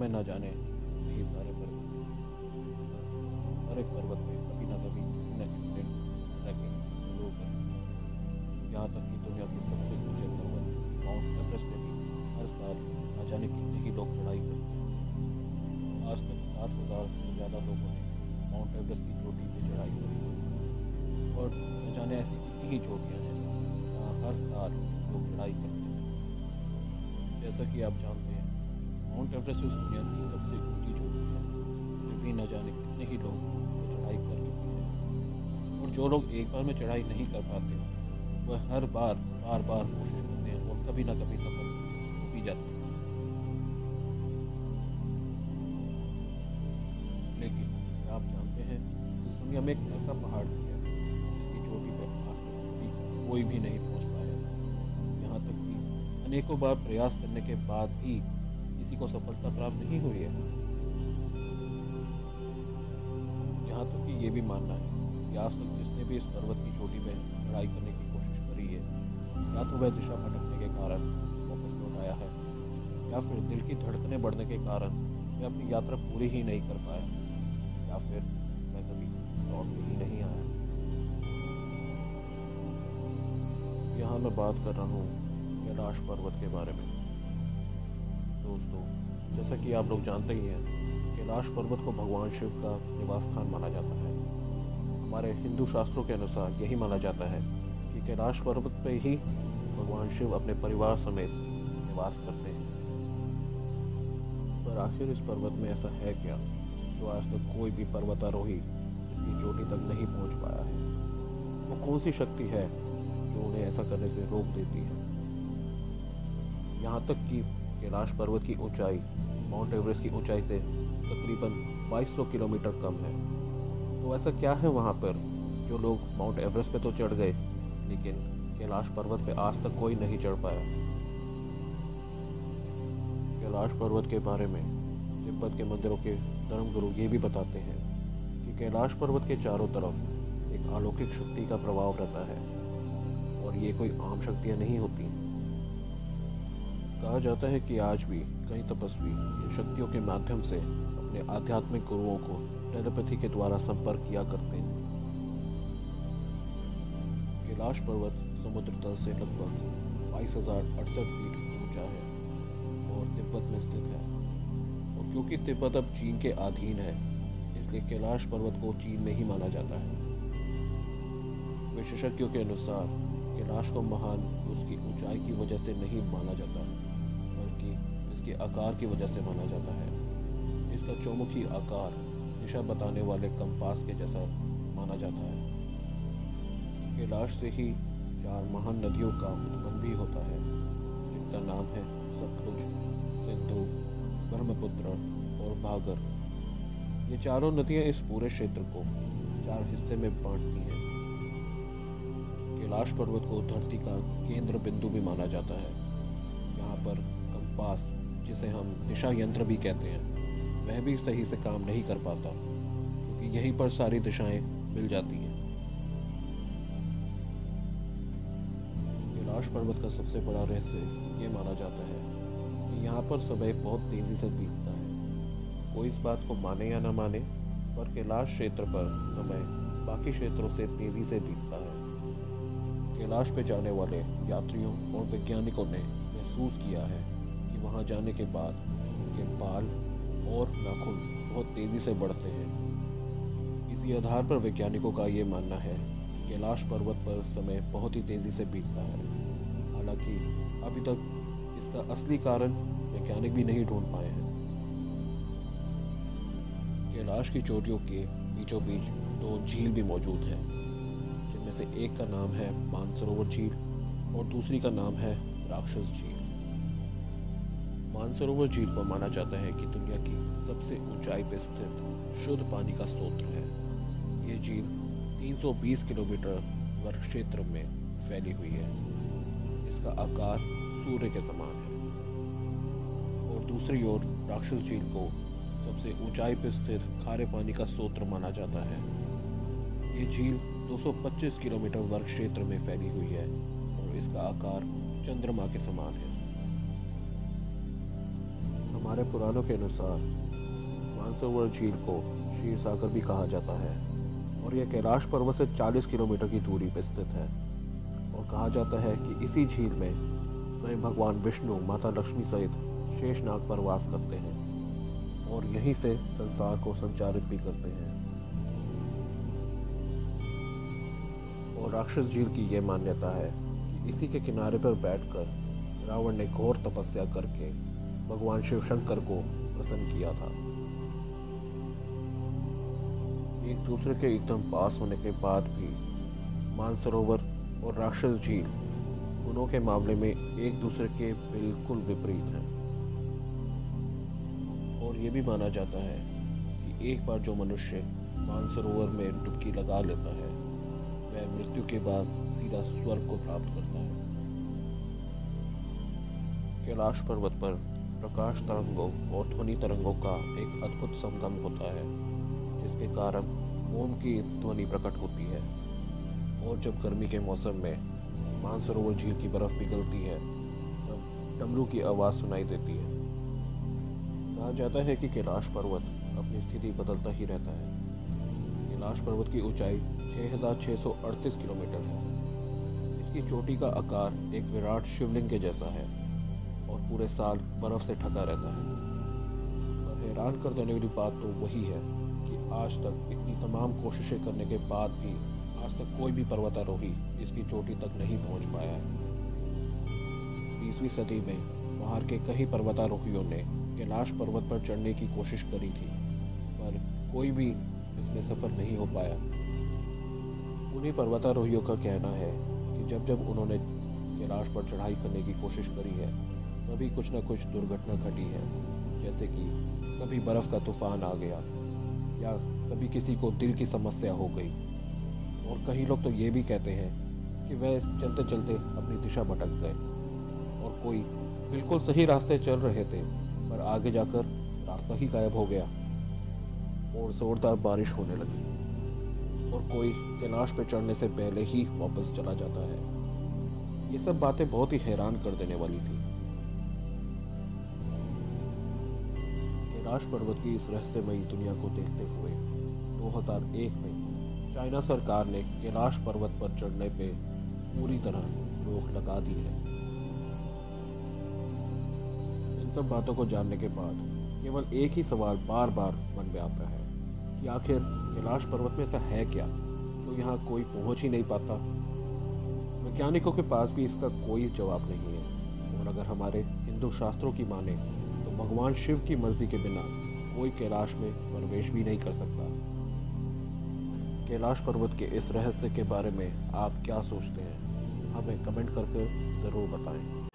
में न जाने यही सारे पर्वत हर एक पर्वत पे कभी ना कभी किसी न किसी दिन लोग यहाँ तक कि दुनिया के सबसे ऊँचे पर्वत माउंट एवरेस्ट में भी हर साल न जाने कितने ही लोग चढ़ाई करते हैं। आज तक सात हज़ार से ज़्यादा लोगों ने माउंट एवरेस्ट की चोटी पर चढ़ाई करी और न जाने ऐसी कितनी ही चोटियाँ हैं जहाँ हर साल लोग चढ़ाई करते हैं। जैसा कि आप जानते हैं माउंट एवरेस्ट इस दुनिया की सबसे ऊँची चोटी है। फिर भी न जाने कितने ही लोग चढ़ाई कर चुके हैं। और जो लोग एक बार में चढ़ाई नहीं कर पाते, वह हर बार बार बार कोशिश करते हैं और कभी ना कभी सफल हो भी जाते हैं। लेकिन आप जानते हैं, इस दुनिया में एक ऐसा पहाड़ भी है, जिसकी चोटी पर आज कभी कोई भी नहीं पहुँच पाया। यहाँ तक कि अनेकों बार प्रयास करने के बाद भी किसी को सफलता प्राप्त नहीं हुई है। यहाँ तक कि ये भी मानना है कि आज तक जिसने भी इस पर्वत की चोटी में चढ़ाई करने की कोशिश करी है, या तो वह दिशा भटकने के कारण वापस लौट आया है, या फिर दिल की धड़कनें बढ़ने के कारण वह अपनी यात्रा पूरी ही नहीं कर पाया, या फिर मैं कभी लौट ही नहीं आया। यहाँ मैं बात कर रहा हूँ कैलाश पर्वत के बारे में। दोस्तों, जैसा कि आप लोग जानते ही हैं कैलाश पर्वत को भगवान शिव का निवास स्थान माना जाता है। हमारे हिंदू शास्त्रों के अनुसार यही माना जाता है कि कैलाश पर्वत पर ही भगवान शिव अपने परिवार समेत निवास करते हैं। पर आखिर इस पर्वत में ऐसा है क्या, जो आज तक कोई भी पर्वतारोही इसकी चोटी तक नहीं पहुँच पाया है? वो कौन सी शक्ति है जो उन्हें ऐसा करने से रोक देती है? यहाँ तक कि कैलाश पर्वत की ऊंचाई, माउंट एवरेस्ट की ऊंचाई से तकरीबन 2200 किलोमीटर कम है। तो ऐसा क्या है वहाँ पर? जो लोग माउंट एवरेस्ट पे तो चढ़ गए, लेकिन कैलाश पर्वत पे आज तक कोई नहीं चढ़ पाया। कैलाश पर्वत के बारे में तिब्बत के मंदिरों के धर्मगुरु ये भी बताते हैं कि कैलाश पर्वत के चारों तरफ़ एक अलौकिक शक्ति का प्रभाव रहता है, और ये कोई आम शक्तियाँ नहीं होती। कहा जाता है कि आज भी कई तपस्वी इन शक्तियों के माध्यम से अपने आध्यात्मिक गुरुओं को टेलीपैथी के द्वारा संपर्क किया करते हैं। कैलाश पर्वत समुद्र तल से लगभग बाईस हज़ार अड़सठ फीट ऊँचा है और तिब्बत में स्थित है। और क्योंकि तिब्बत अब चीन के अधीन है, इसलिए कैलाश पर्वत को चीन में ही माना जाता है। विशेषज्ञों के अनुसार, कैलाश को महान उसकी ऊंचाई की वजह से नहीं माना जाता। इसके आकार की वजह से माना जाता है। इसका चौमुखी आकार दिशा बताने वाले कंपास के जैसा माना जाता है। कैलाश से ही चार महान नदियों का उत्पन्न भी होता है, जिनका नाम है सतलुज, सिंधु, ब्रह्मपुत्र और भागर। ये चारों नदियाँ इस पूरे क्षेत्र को चार हिस्से में बांटती हैं। कैलाश पर्वत को धरती का केंद्र बिंदु भी माना जाता है। यहाँ पर कंपास जिसे हम दिशा यंत्र भी कहते हैं, वह भी सही से काम नहीं कर पाता, क्योंकि यहीं पर सारी दिशाएँ मिल जाती हैं। कैलाश पर्वत का सबसे बड़ा रहस्य ये माना जाता है कि यहाँ पर समय बहुत तेज़ी से बीतता है। कोई इस बात को माने या ना माने, पर कैलाश क्षेत्र पर समय बाकी क्षेत्रों से तेज़ी से बीतता है। कैलाश पे जाने वाले यात्रियों और वैज्ञानिकों ने महसूस किया है वहाँ जाने के बाद उनके बाल और नाखून बहुत तेज़ी से बढ़ते हैं। इसी आधार पर वैज्ञानिकों का ये मानना है कि कैलाश पर्वत पर समय बहुत ही तेज़ी से बीतता है। हालाँकि अभी तक इसका असली कारण वैज्ञानिक भी नहीं ढूंढ पाए हैं। कैलाश की चोटियों के बीचों बीच दो झील भी मौजूद हैं, जिनमें से एक का नाम है मानसरोवर झील और दूसरी का नाम है राक्षस झील। मानसरोवर झील को माना जाता है कि दुनिया की सबसे ऊंचाई पर स्थित शुद्ध पानी का स्रोत है। ये झील 320 किलोमीटर वर्ग क्षेत्र में फैली हुई है। इसका आकार सूर्य के समान है। और दूसरी ओर राक्षस झील को सबसे ऊंचाई पर स्थित खारे पानी का स्रोत माना जाता है। ये झील 225 किलोमीटर वर्ग क्षेत्र में फैली हुई है और इसका आकार चंद्रमा के समान है। हमारे पुराणों के अनुसार, मानसरोवर झील को क्षीर सागर भी कहा जाता है, और यह कैलाश पर्वत से 40 किलोमीटर की दूरी पर स्थित है। और कहा जाता है कि इसी झील में स्वयं भगवान विष्णु, माता लक्ष्मी सहित शेषनाग पर वास करते हैं, और यहीं से संसार को संचारित भी करते हैं। और राक्षस झील की यह मान्यता है कि इसी के किनारे पर बैठकर रावण ने घोर तपस्या करके भगवान शिव शंकर को प्रसन्न किया था। एक दूसरे के एकदम पास होने के बाद भी मानसरोवर और राक्षस झील गुणों के मामले में एक दूसरे के बिल्कुल विपरीत हैं। और ये भी माना जाता है कि एक बार जो मनुष्य मानसरोवर में डुबकी लगा लेता है, वह मृत्यु के बाद सीधा स्वर्ग को प्राप्त करता है। कैलाश पर्वत पर प्रकाश तरंगों और ध्वनि तरंगों का एक अद्भुत संगम होता है जिसके कारण ओम की ध्वनि प्रकट होती है। और जब गर्मी के मौसम में मानसरोवर झील की बर्फ़ पिघलती है तब डमरू की आवाज़ सुनाई देती है। कहा जाता है कि कैलाश पर्वत अपनी स्थिति बदलता ही रहता है। कैलाश पर्वत की ऊंचाई 6,638 किलोमीटर है। इसकी चोटी का आकार एक विराट शिवलिंग के जैसा है। और पूरे साल बर्फ़ से ढका रहता है। पर हैरान कर देने वाली बात तो वही है कि आज तक इतनी तमाम कोशिशें करने के बाद भी आज तक कोई भी पर्वतारोही इसकी चोटी तक नहीं पहुँच पाया है। बीसवीं सदी में बाहर के कई पर्वतारोहियों ने कैलाश पर्वत पर चढ़ने की कोशिश करी थी, पर कोई भी इसमें सफल नहीं हो पाया। उन्हीं पर्वतारोहियों का कहना है कि जब जब उन्होंने कैलाश पर चढ़ाई करने की कोशिश करी है तभी कुछ ना कुछ दुर्घटना घटी है, जैसे कि कभी बर्फ़ का तूफ़ान आ गया, या कभी किसी को दिल की समस्या हो गई। और कई लोग तो ये भी कहते हैं कि वह चलते चलते अपनी दिशा भटक गए। और कोई बिल्कुल सही रास्ते चल रहे थे, पर आगे जाकर रास्ता ही गायब हो गया। और ज़ोरदार बारिश होने लगी। और कोई कैलाश पे चढ़ने से पहले ही वापस चला जाता है। ये सब बातें बहुत ही हैरान कर देने वाली थी। कैलाश पर्वत की इस रहस्यमयी दुनिया को देखते हुए 2001 में चाइना सरकार ने कैलाश पर्वत पर चढ़ने पे पूरी तरह रोक लगा दी है। इन सब बातों को जानने के बाद केवल एक ही सवाल बार बार मन में आता है कि आखिर कैलाश पर्वत में ऐसा है क्या जो यहाँ कोई पहुँच ही नहीं पाता? वैज्ञानिकों के पास भी इसका कोई जवाब नहीं है। और अगर हमारे हिंदू शास्त्रों की माने भगवान शिव की मर्ज़ी के बिना कोई कैलाश में प्रवेश भी नहीं कर सकता। कैलाश पर्वत के इस रहस्य के बारे में आप क्या सोचते हैं? हमें कमेंट करके ज़रूर बताएँ।